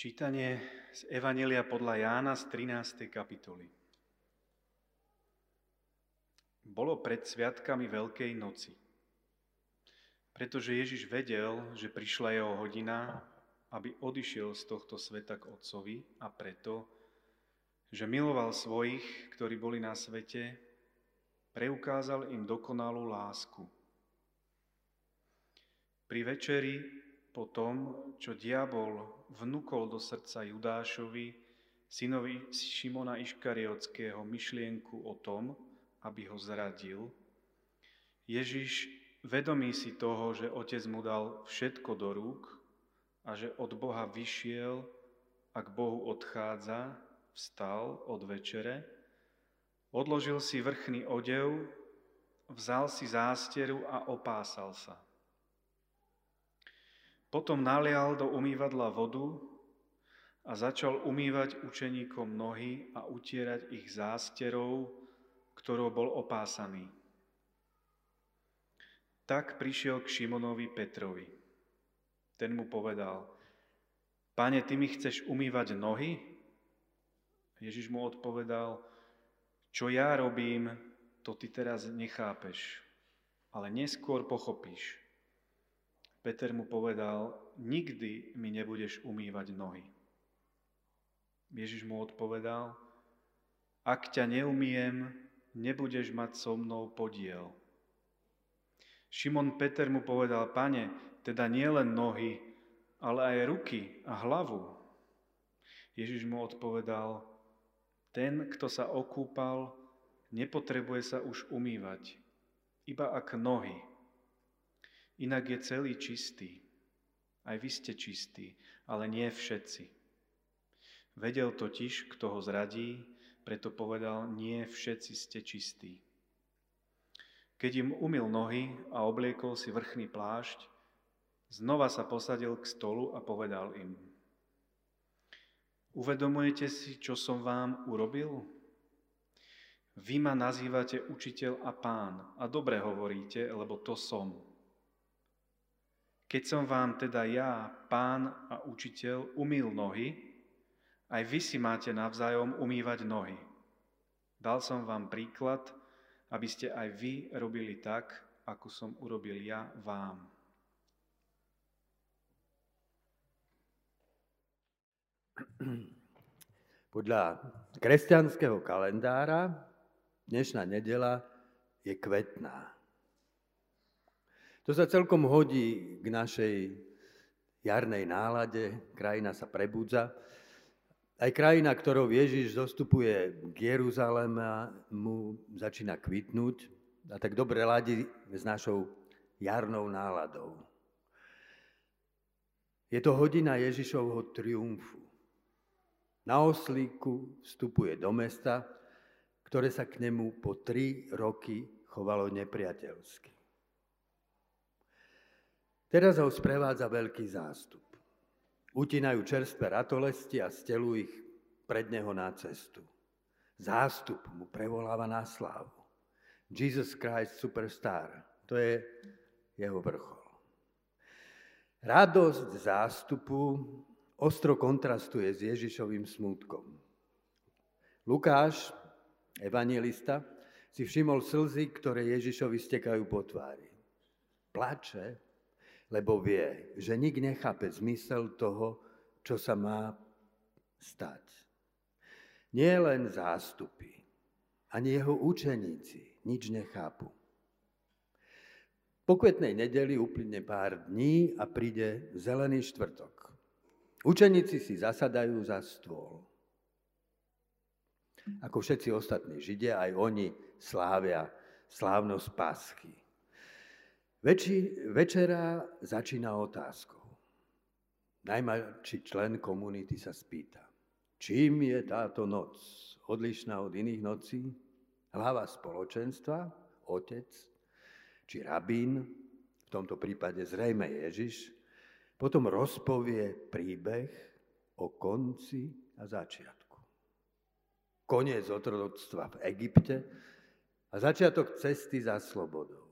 Čítanie z Evanelia podľa Jána z 13. kapitoly. Bolo pred sviatkami Veľkej noci. Pretože Ježiš vedel, že prišla jeho hodina, aby odišiel z tohto sveta k Otcovi a preto, že miloval svojich, ktorí boli na svete, preukázal im dokonalú lásku. Pri večeri po tom, čo diabol vnúkol do srdca Judášovi, synovi Šimona Iškariotského, myšlienku o tom, aby ho zradil, Ježiš, vedomý si toho, že otec mu dal všetko do rúk a že od Boha vyšiel a k Bohu odchádza, vstal od večere, odložil si vrchný odev, vzal si zásteru a opásal sa. Potom nalial do umývadla vodu a začal umývať učeníkom nohy a utierať ich zásterou, ktorou bol opásaný. Tak prišiel k Šimonovi Petrovi. Ten mu povedal, Pane, ty mi chceš umývať nohy? Ježiš mu odpovedal, čo ja robím, to ty teraz nechápeš, ale neskôr pochopíš. Peter mu povedal, nikdy mi nebudeš umývať nohy. Ježiš mu odpovedal, ak ťa neumiem, nebudeš mať so mnou podiel. Šimon Peter mu povedal, pane, teda nie len nohy, ale aj ruky a hlavu. Ježiš mu odpovedal, ten, kto sa okúpal, nepotrebuje sa už umývať, iba ak nohy, Inak je celý čistý. Aj vy ste čistí, ale nie všetci. Vedel totiž, kto ho zradí, preto povedal, nie všetci ste čistí. Keď im umil nohy a obliekol si vrchný plášť, znova sa posadil k stolu a povedal im, Uvedomujete si, čo som vám urobil? Vy ma nazývate učiteľ a pán a dobre hovoríte, lebo to som. Keď som vám teda ja, pán a učiteľ, umýl nohy, aj vy si máte navzájom umývať nohy. Dal som vám príklad, aby ste aj vy robili tak, ako som urobil ja vám. Podľa kresťanského kalendára dnešná nedela je kvetná. To sa celkom hodí k našej jarnej nálade. Krajina sa prebudza. Aj krajina, ktorou Ježiš zostupuje k Jeruzalému, začína kvitnúť a tak dobre ladí s našou jarnou náladou. Je to hodina Ježišovho triumfu. Na oslíku vstupuje do mesta, ktoré sa k nemu po tri roky chovalo nepriateľsky. Teraz ho sprevádza veľký zástup. Utinajú čerstvé ratolesti a stelu ich pred neho na cestu. Zástup mu prevoláva na slávu. Jesus Christ Superstar, to je jeho vrchol. Radosť zástupu ostro kontrastuje s Ježišovým smútkom. Lukáš, evangelista, si všimol slzy, ktoré Ježišovi stekajú po tvári. Plače, lebo vie, že nik nechápe zmysel toho, čo sa má stať. Nie len zástupy, ani jeho učeníci nič nechápu. Po kvetnej nedeli uplyne pár dní a príde zelený štvrtok. Učeníci si zasadajú za stôl. Ako všetci ostatní Židia, aj oni slávia slávnosť Paschy. Veči, večera začína otázkou. Najmladší člen komunity sa spýta, čím je táto noc odlišná od iných nocí? Hlava spoločenstva, otec, či rabín, v tomto prípade zrejme Ježiš, potom rozpovie príbeh o konci a začiatku. Koniec otroctva v Egypte a začiatok cesty za slobodou.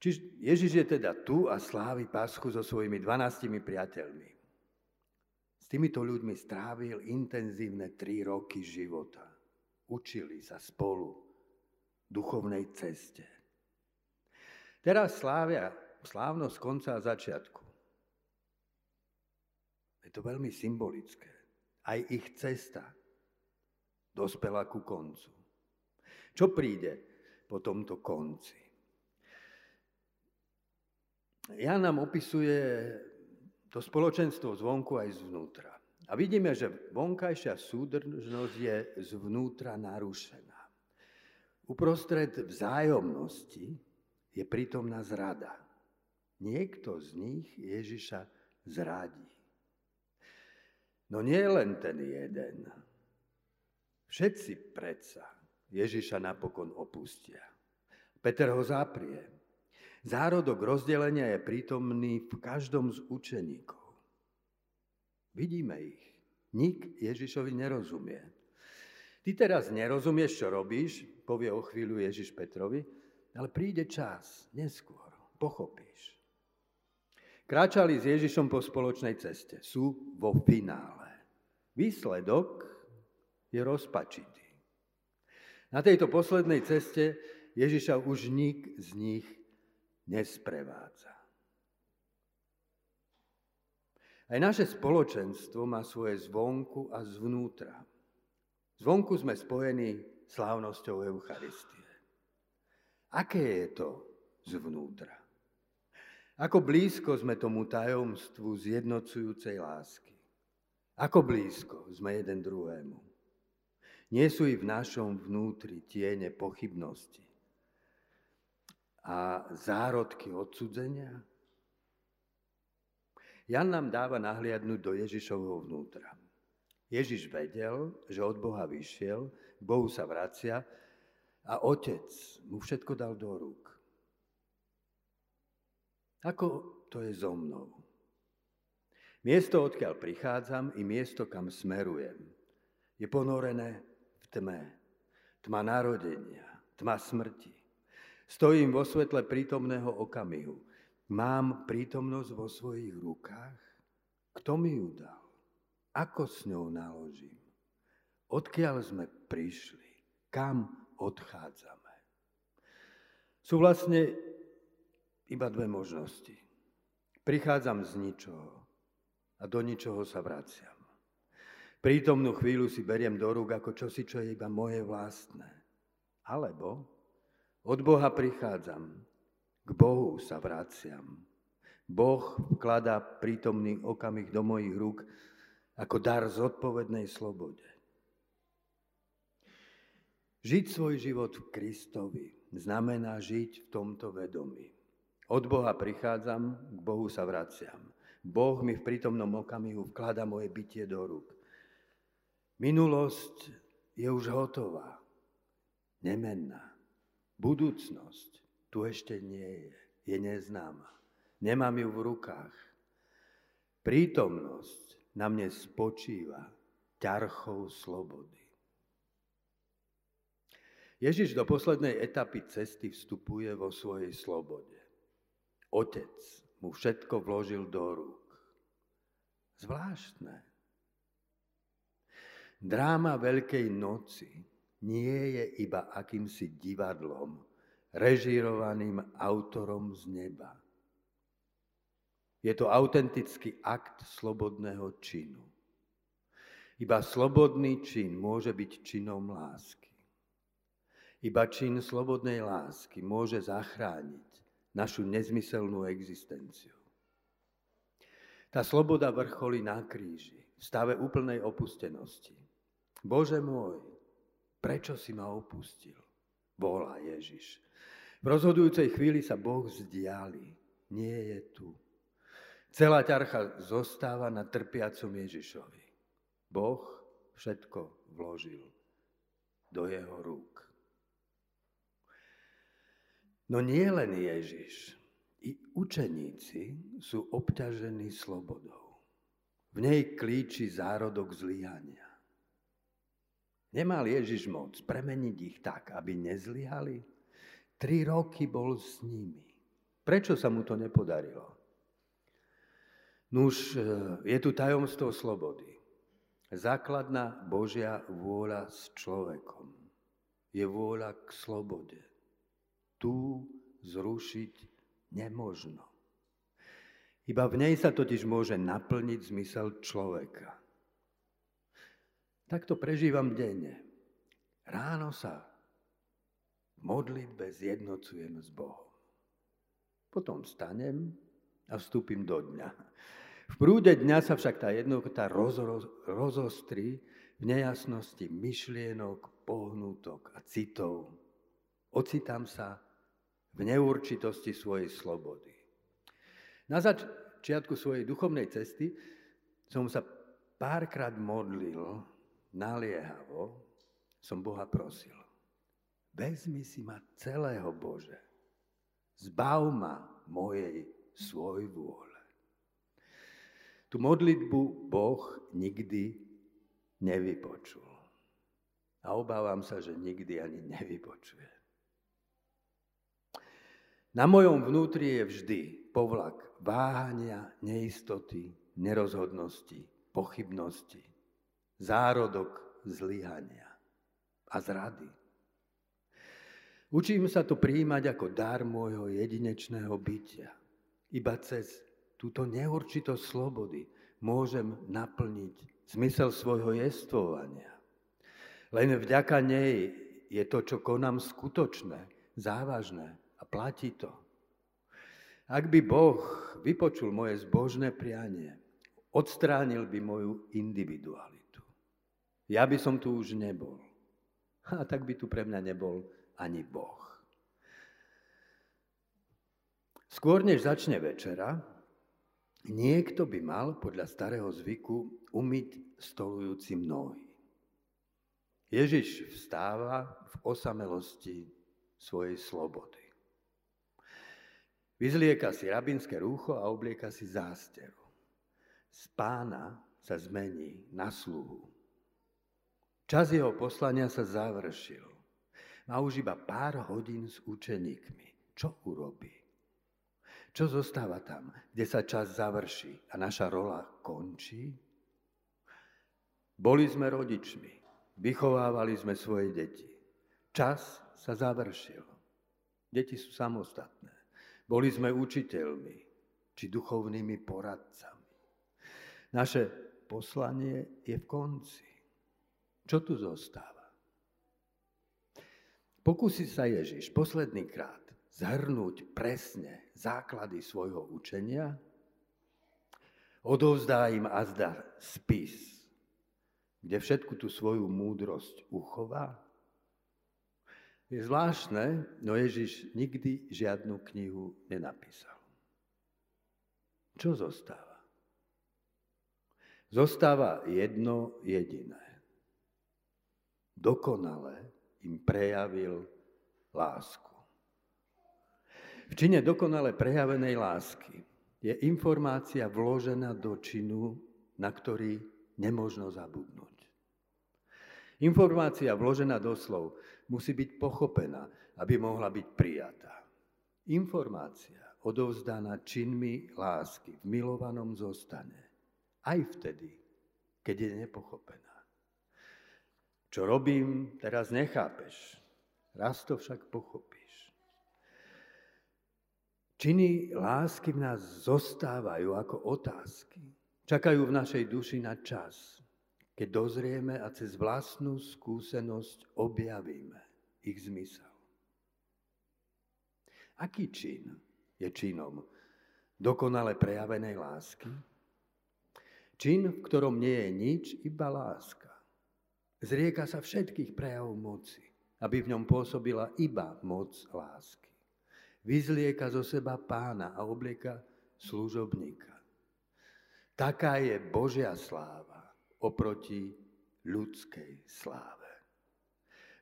Čiže Ježiš je teda tu a slávi Paschu so svojimi dvanáctimi priateľmi. týmito ľuďmi strávil intenzívne tri roky života. Učili sa spolu duchovnej ceste. Teraz slávia slávnosť konca a začiatku. Je to veľmi symbolické. Aj ich cesta dospela ku koncu. Čo príde po tomto konci? Jan nám opisuje to spoločenstvo zvonku aj zvnútra. A vidíme, že vonkajšia súdržnosť je zvnútra narušená. Uprostred vzájomnosti je prítomná zrada. Niekto z nich Ježiša zradí. No nie len ten jeden. Všetci predsa Ježiša napokon opustia. Peter ho zaprie. Zárodok rozdelenia je prítomný v každom z učeníkov. Vidíme ich. Nik Ježišovi nerozumie. Ty teraz nerozumieš, čo robíš, povie o chvíľu Ježiš Petrovi, ale príde čas, neskôr, pochopíš. Kráčali s Ježišom po spoločnej ceste. Sú vo finále. Výsledok je rozpačitý. Na tejto poslednej ceste Ježiša už nik z nich nesprevádza. Aj naše spoločenstvo má svoje zvonku a zvnútra. Zvonku sme spojení slávnosťou Eucharistie. Aké je to zvnútra? Ako blízko sme tomu tajomstvu zjednocujúcej lásky? Ako blízko sme jeden druhému? Nie sú i v našom vnútri tiene pochybnosti, a zárodky odsudzenia? Jan nám dáva nahliadnúť do Ježišovho vnútra. Ježiš vedel, že od Boha vyšiel, k Bohu sa vracia a otec mu všetko dal do rúk. Ako to je so mnou? Miesto, odkiaľ prichádzam, i miesto, kam smerujem, je ponorené v tme. Tma narodenia, tma smrti. Stojím vo svetle prítomného okamihu. Mám prítomnosť vo svojich rukách? Kto mi ju dal? Ako s ňou naložím? Odkiaľ sme prišli? Kam odchádzame? Sú vlastne iba dve možnosti. Prichádzam z ničoho a do ničoho sa vraciam. Prítomnú chvíľu si beriem do rúk ako čosi, čo je iba moje vlastné. Alebo od Boha prichádzam, k Bohu sa vraciam. Boh vkladá prítomný okamih do mojich rúk ako dar zodpovednej slobode. Žiť svoj život v Kristovi znamená žiť v tomto vedomí. Od Boha prichádzam, k Bohu sa vraciam. Boh mi v prítomnom okamihu vklada moje bytie do rúk. Minulosť je už hotová, nemenná. Budúcnosť tu ešte nie je, je neznáma. Nemám ju v rukách. Prítomnosť na mne spočíva ťarchou slobody. Ježiš do poslednej etapy cesty vstupuje vo svojej slobode. Otec mu všetko vložil do rúk. Zvláštne. Dráma Veľkej noci nie je iba akýmsi divadlom, režírovaným autorom z neba. Je to autentický akt slobodného činu. Iba slobodný čin môže byť činom lásky. Iba čin slobodnej lásky môže zachrániť našu nezmyselnú existenciu. Tá sloboda vrcholí na kríži, v stave úplnej opustenosti. Bože môj, Prečo si ma opustil? Volá Ježiš. V rozhodujúcej chvíli sa Boh vzdiali. Nie je tu. Celá ťarcha zostáva na trpiacom Ježišovi. Boh všetko vložil do jeho rúk. No nie len Ježiš, i učeníci sú obťažení slobodou. V nej klíči zárodok zlyhania. Nemal Ježiš moc premeniť ich tak, aby nezlyhali? Tri roky bol s nimi. Prečo sa mu to nepodarilo? Nuž, e, je tu tajomstvo slobody. Základná Božia vôľa s človekom je vôľa k slobode. Tu zrušiť nemožno. Iba v nej sa totiž môže naplniť zmysel človeka. Tak to prežívam denne. Ráno sa v modlitbe zjednocujem s Bohom. Potom stanem a vstúpim do dňa. V prúde dňa sa však tá jednota roz, roz, rozostrí v nejasnosti myšlienok, pohnutok a citov. Ocitám sa v neurčitosti svojej slobody. Na začiatku svojej duchovnej cesty som sa párkrát modlil naliehavo, som Boha prosil. Vezmi si ma celého, Bože. Zbav ma mojej svoj vôle. Tu modlitbu Boh nikdy nevypočul. A obávam sa, že nikdy ani nevypočuje. Na mojom vnútri je vždy povlak váhania, neistoty, nerozhodnosti, pochybnosti, zárodok zlyhania a zrady. Učím sa to príjmať ako dar môjho jedinečného bytia. Iba cez túto neurčitosť slobody môžem naplniť zmysel svojho jestvovania. Len vďaka nej je to, čo konám skutočné, závažné a platí to. Ak by Boh vypočul moje zbožné prianie, odstránil by moju individualitu. Ja by som tu už nebol. A tak by tu pre mňa nebol ani Boh. Skôr než začne večera, niekto by mal podľa starého zvyku umyť stolujúci nohy. Ježiš vstáva v osamelosti svojej slobody. Vyzlieka si rabinské rúcho a oblieka si zásteru. Z pána sa zmení na sluhu. Čas jeho poslania sa završil. Má už iba pár hodín s učeníkmi. Čo urobí? Čo zostáva tam, kde sa čas završí a naša rola končí? Boli sme rodičmi, vychovávali sme svoje deti. Čas sa završil. Deti sú samostatné. Boli sme učiteľmi či duchovnými poradcami. Naše poslanie je v konci. Čo tu zostáva? Pokúsi sa Ježiš posledný krát zhrnúť presne základy svojho učenia, odovzdá im azda spis, kde všetku tú svoju múdrosť uchová. Je zvláštne, no Ježiš nikdy žiadnu knihu nenapísal. Čo zostáva? Zostáva jedno jediné. Dokonalé im prejavil lásku. V čine dokonale prejavenej lásky je informácia vložená do činu, na ktorý nemožno zabudnúť. Informácia vložená do slov musí byť pochopená, aby mohla byť prijatá. Informácia odovzdaná činmi lásky v milovanom zostane aj vtedy, keď je nepochopená. Čo robím, teraz nechápeš. Raz to však pochopíš. Činy lásky v nás zostávajú ako otázky. Čakajú v našej duši na čas, keď dozrieme a cez vlastnú skúsenosť objavíme ich zmysel. Aký čin je činom dokonale prejavenej lásky? Čin, v ktorom nie je nič, iba láska. Zrieka sa všetkých prejavov moci, aby v ňom pôsobila iba moc lásky. Vyzlieka zo seba pána a oblieka služobníka. Taká je Božia sláva oproti ľudskej sláve.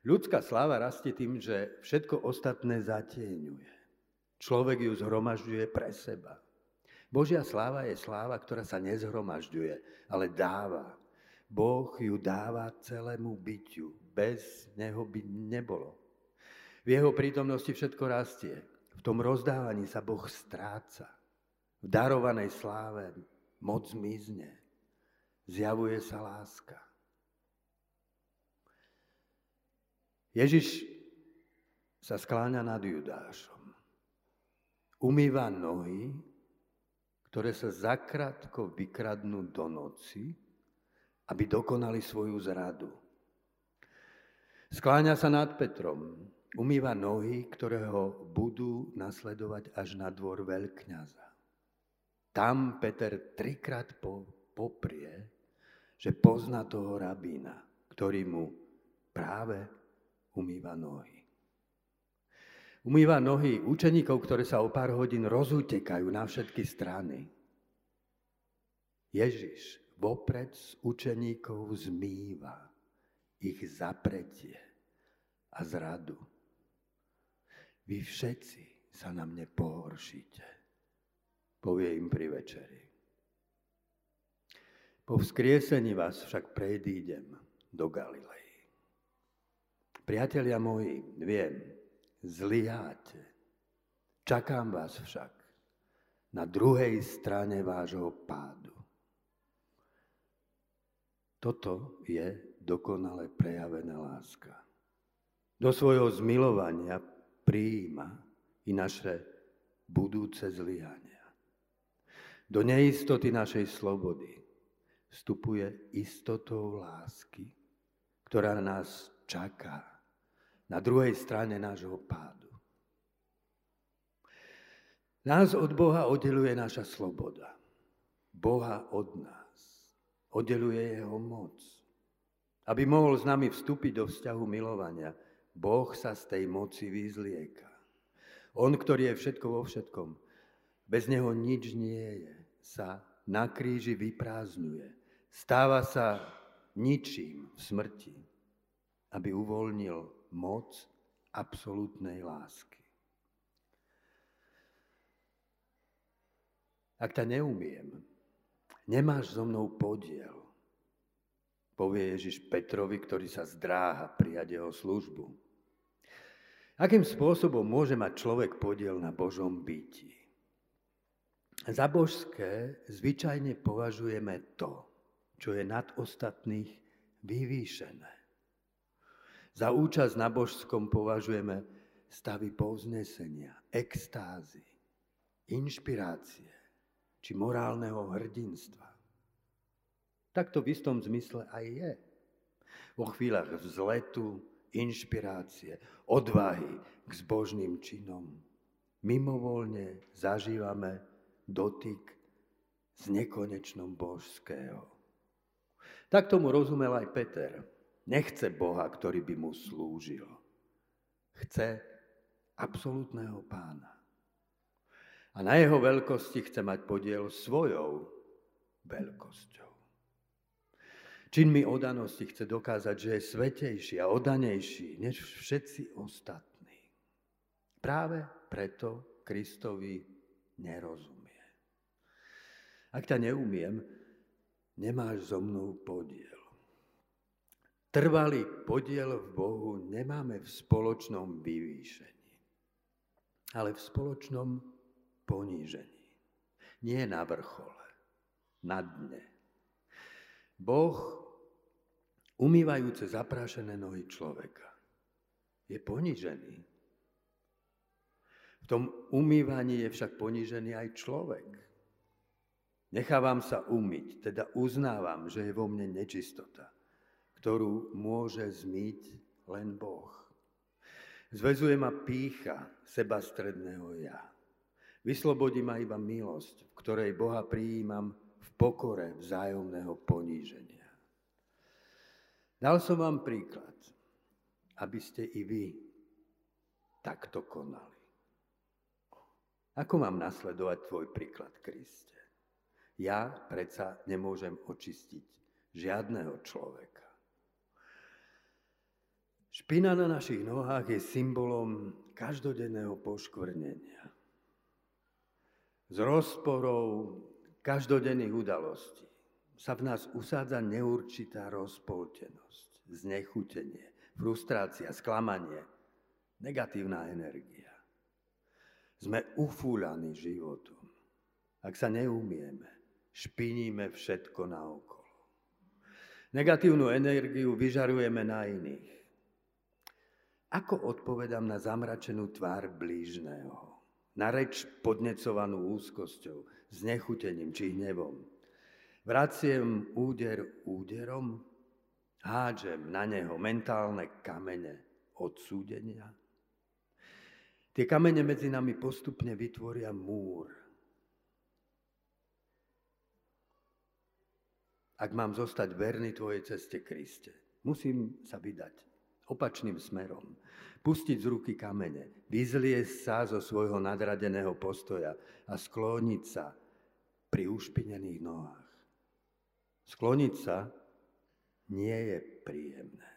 Ľudská sláva rastie tým, že všetko ostatné zatieňuje. Človek ju zhromažďuje pre seba. Božia sláva je sláva, ktorá sa nezhromažďuje, ale dáva, Boh ju dáva celému bytiu. Bez neho by nebolo. V jeho prítomnosti všetko rastie. V tom rozdávaní sa Boh stráca. V darovanej sláve moc zmizne. Zjavuje sa láska. Ježiš sa skláňa nad Judášom. Umýva nohy, ktoré sa zakrátko vykradnú do noci, aby dokonali svoju zradu. Skláňa sa nad Petrom, umýva nohy, ktoré ho budú nasledovať až na dvor veľkňaza. Tam Peter trikrát poprie, že pozná toho rabína, ktorý mu práve umýva nohy. Umýva nohy učeníkov, ktoré sa o pár hodín rozutekajú na všetky strany. Ježiš vopred z učeníkov zmýva ich zapretie a zradu. Vy všetci sa na mne pohoršíte, povie im pri večeri. Po vzkriesení vás však prejdídem do Galilei. Priatelia moji, viem, zlyháte. Čakám vás však na druhej strane vášho pádu. Toto je dokonale prejavená láska. Do svojho zmilovania prijíma i naše budúce zlyhania. Do neistoty našej slobody vstupuje istotou lásky, ktorá nás čaká na druhej strane nášho pádu. Nás od Boha oddeluje naša sloboda. Boha od nás. Oddeluje jeho moc. Aby mohol s nami vstúpiť do vzťahu milovania, Boh sa z tej moci vyzlieka. On, ktorý je všetko vo všetkom, bez neho nič nie je, sa na kríži vyprázdňuje. Stáva sa ničím v smrti, aby uvoľnil moc absolútnej lásky. Ak ťa neumiem, nemáš so mnou podiel, povie Ježiš Petrovi, ktorý sa zdráha prijať jeho službu. Akým spôsobom môže mať človek podiel na Božom byti? Za božské zvyčajne považujeme to, čo je nad ostatných vyvýšené. Za účasť na božskom považujeme stavy povznesenia, extázy, inšpirácie či morálneho hrdinstva. Tak to v istom zmysle aj je. Vo chvíľach vzletu, inšpirácie, odvahy k zbožným činom mimovoľne zažívame dotyk s nekonečnom božského. Tak tomu rozumel aj Peter. Nechce Boha, ktorý by mu slúžil. Chce absolútneho pána. A na jeho veľkosti chce mať podiel svojou veľkosťou. Činmi odanosti chce dokázať, že je svetejší a odanejší než všetci ostatní. Práve preto Kristovi nerozumie. Ak ťa neumiem, nemáš so mnou podiel. Trvalý podiel v Bohu nemáme v spoločnom vyvýšení, ale v spoločnom ponížení. Nie na vrchole, na dne. Boh, umývajúce zaprášené nohy človeka, je ponížený. V tom umývaní je však ponížený aj človek. Nechávam sa umyť, teda uznávam, že je vo mne nečistota ktorú môže zmyť len Boh. Zvezuje ma pícha sebastredného ja. Vyslobodí ma iba milosť, v ktorej Boha prijímam v pokore vzájomného poníženia. Dal som vám príklad, aby ste i vy takto konali. Ako mám nasledovať tvoj príklad, Kriste? Ja predsa nemôžem očistiť žiadného človeka. Špina na našich nohách je symbolom každodenného poškvrnenia. Z rozporov každodenných udalostí sa v nás usádza neurčitá rozpoltenosť, znechutenie, frustrácia, sklamanie, negatívna energia. Sme ufúľaní životom. Ak sa neumieme špiníme všetko naokolo. Negatívnu energiu vyžarujeme na iných. Ako odpovedám na zamračenú tvár blížneho? Na reč podnecovanú úzkosťou, znechutením či hnevom? Vraciem úder úderom? Hádžem na neho mentálne kamene odsúdenia? Tie kamene medzi nami postupne vytvoria múr. Ak mám zostať verný tvojej ceste, Kriste, musím sa vydať opačným smerom. Pustiť z ruky kamene, vyzliesť sa zo svojho nadradeného postoja a skloniť sa pri ušpinených nohách. Skloniť sa nie je príjemné.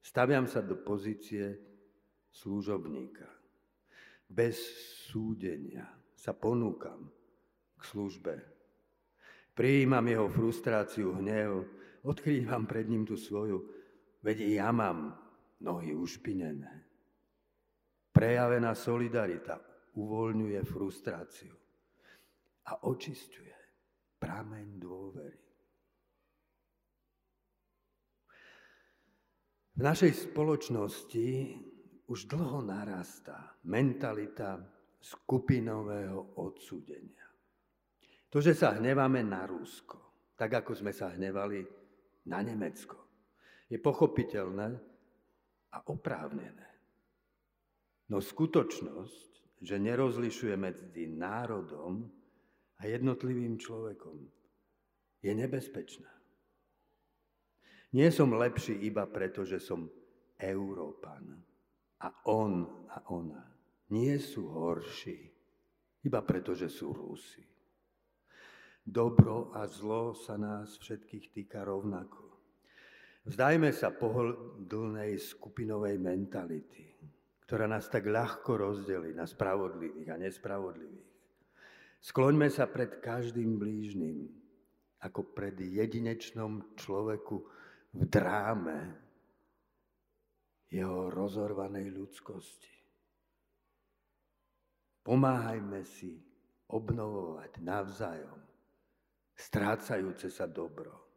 Staviam sa do pozície služobníka. Bez súdenia sa ponúkam k službe. Prijímam jeho frustráciu, hnev, odkrývam pred ním tú svoju Veď ja mám nohy ušpinené. Prejavená solidarita uvoľňuje frustráciu a očistuje prameň dôvery. V našej spoločnosti už dlho narastá mentalita skupinového odsúdenia. To, že sa hneváme na Rusko, tak ako sme sa hnevali na Nemecko, je pochopiteľné a oprávnené. No skutočnosť, že nerozlišuje medzi národom a jednotlivým človekom, je nebezpečná. Nie som lepší iba preto, že som Európan a on a ona. Nie sú horší iba preto, že sú Rusi. Dobro a zlo sa nás všetkých týka rovnako. Vzdajme sa pohodlnej skupinovej mentality, ktorá nás tak ľahko rozdelí na spravodlivých a nespravodlivých. Skloňme sa pred každým blížnym, ako pred jedinečnom človeku v dráme jeho rozorvanej ľudskosti. Pomáhajme si obnovovať navzájom strácajúce sa dobro.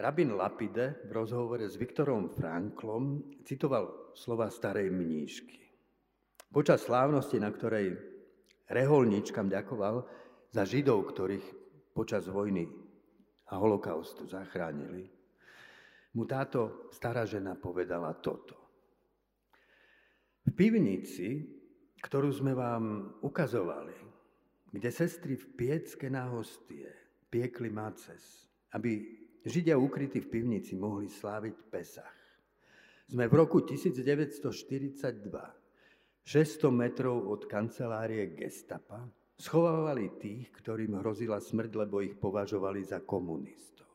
Rabin Lapide v rozhovore s Viktorom Franklom citoval slova starej mníšky. Počas slávnosti, na ktorej reholničkam ďakoval za Židov, ktorých počas vojny a holokaustu zachránili, mu táto stará žena povedala toto. V pivnici, ktorú sme vám ukazovali, kde sestry v piecke na hostie piekli maces, aby Židia ukrytí v pivnici mohli sláviť Pesach. Sme v roku 1942, 600 metrov od kancelárie gestapa, schovávali tých, ktorým hrozila smrť, lebo ich považovali za komunistov.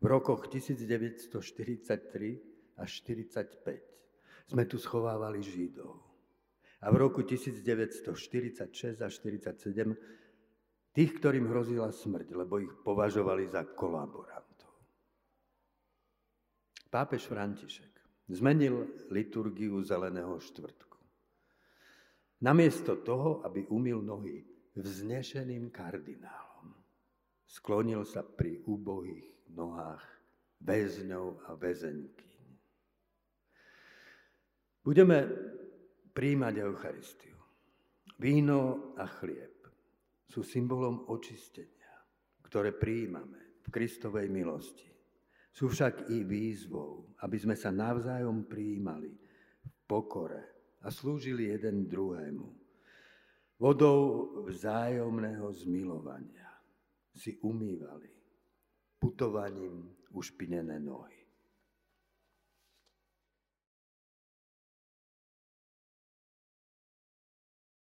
V rokoch 1943 až 1945 sme tu schovávali Židov. A v roku 1946 až 1947 Tých, ktorým hrozila smrť, lebo ich považovali za kolaborantov. Pápež František zmenil liturgiu Zeleného štvrtku. Namiesto toho, aby umil nohy vznešeným kardinálom, sklonil sa pri úbohých nohách väzňov a väzenky. Budeme príjmať Eucharistiu. Víno a chlieb sú symbolom očistenia, ktoré prijímame v Kristovej milosti. Sú však i výzvou, aby sme sa navzájom prijímali v pokore a slúžili jeden druhému. Vodou vzájomného zmilovania si umývali putovaním ušpinené nohy.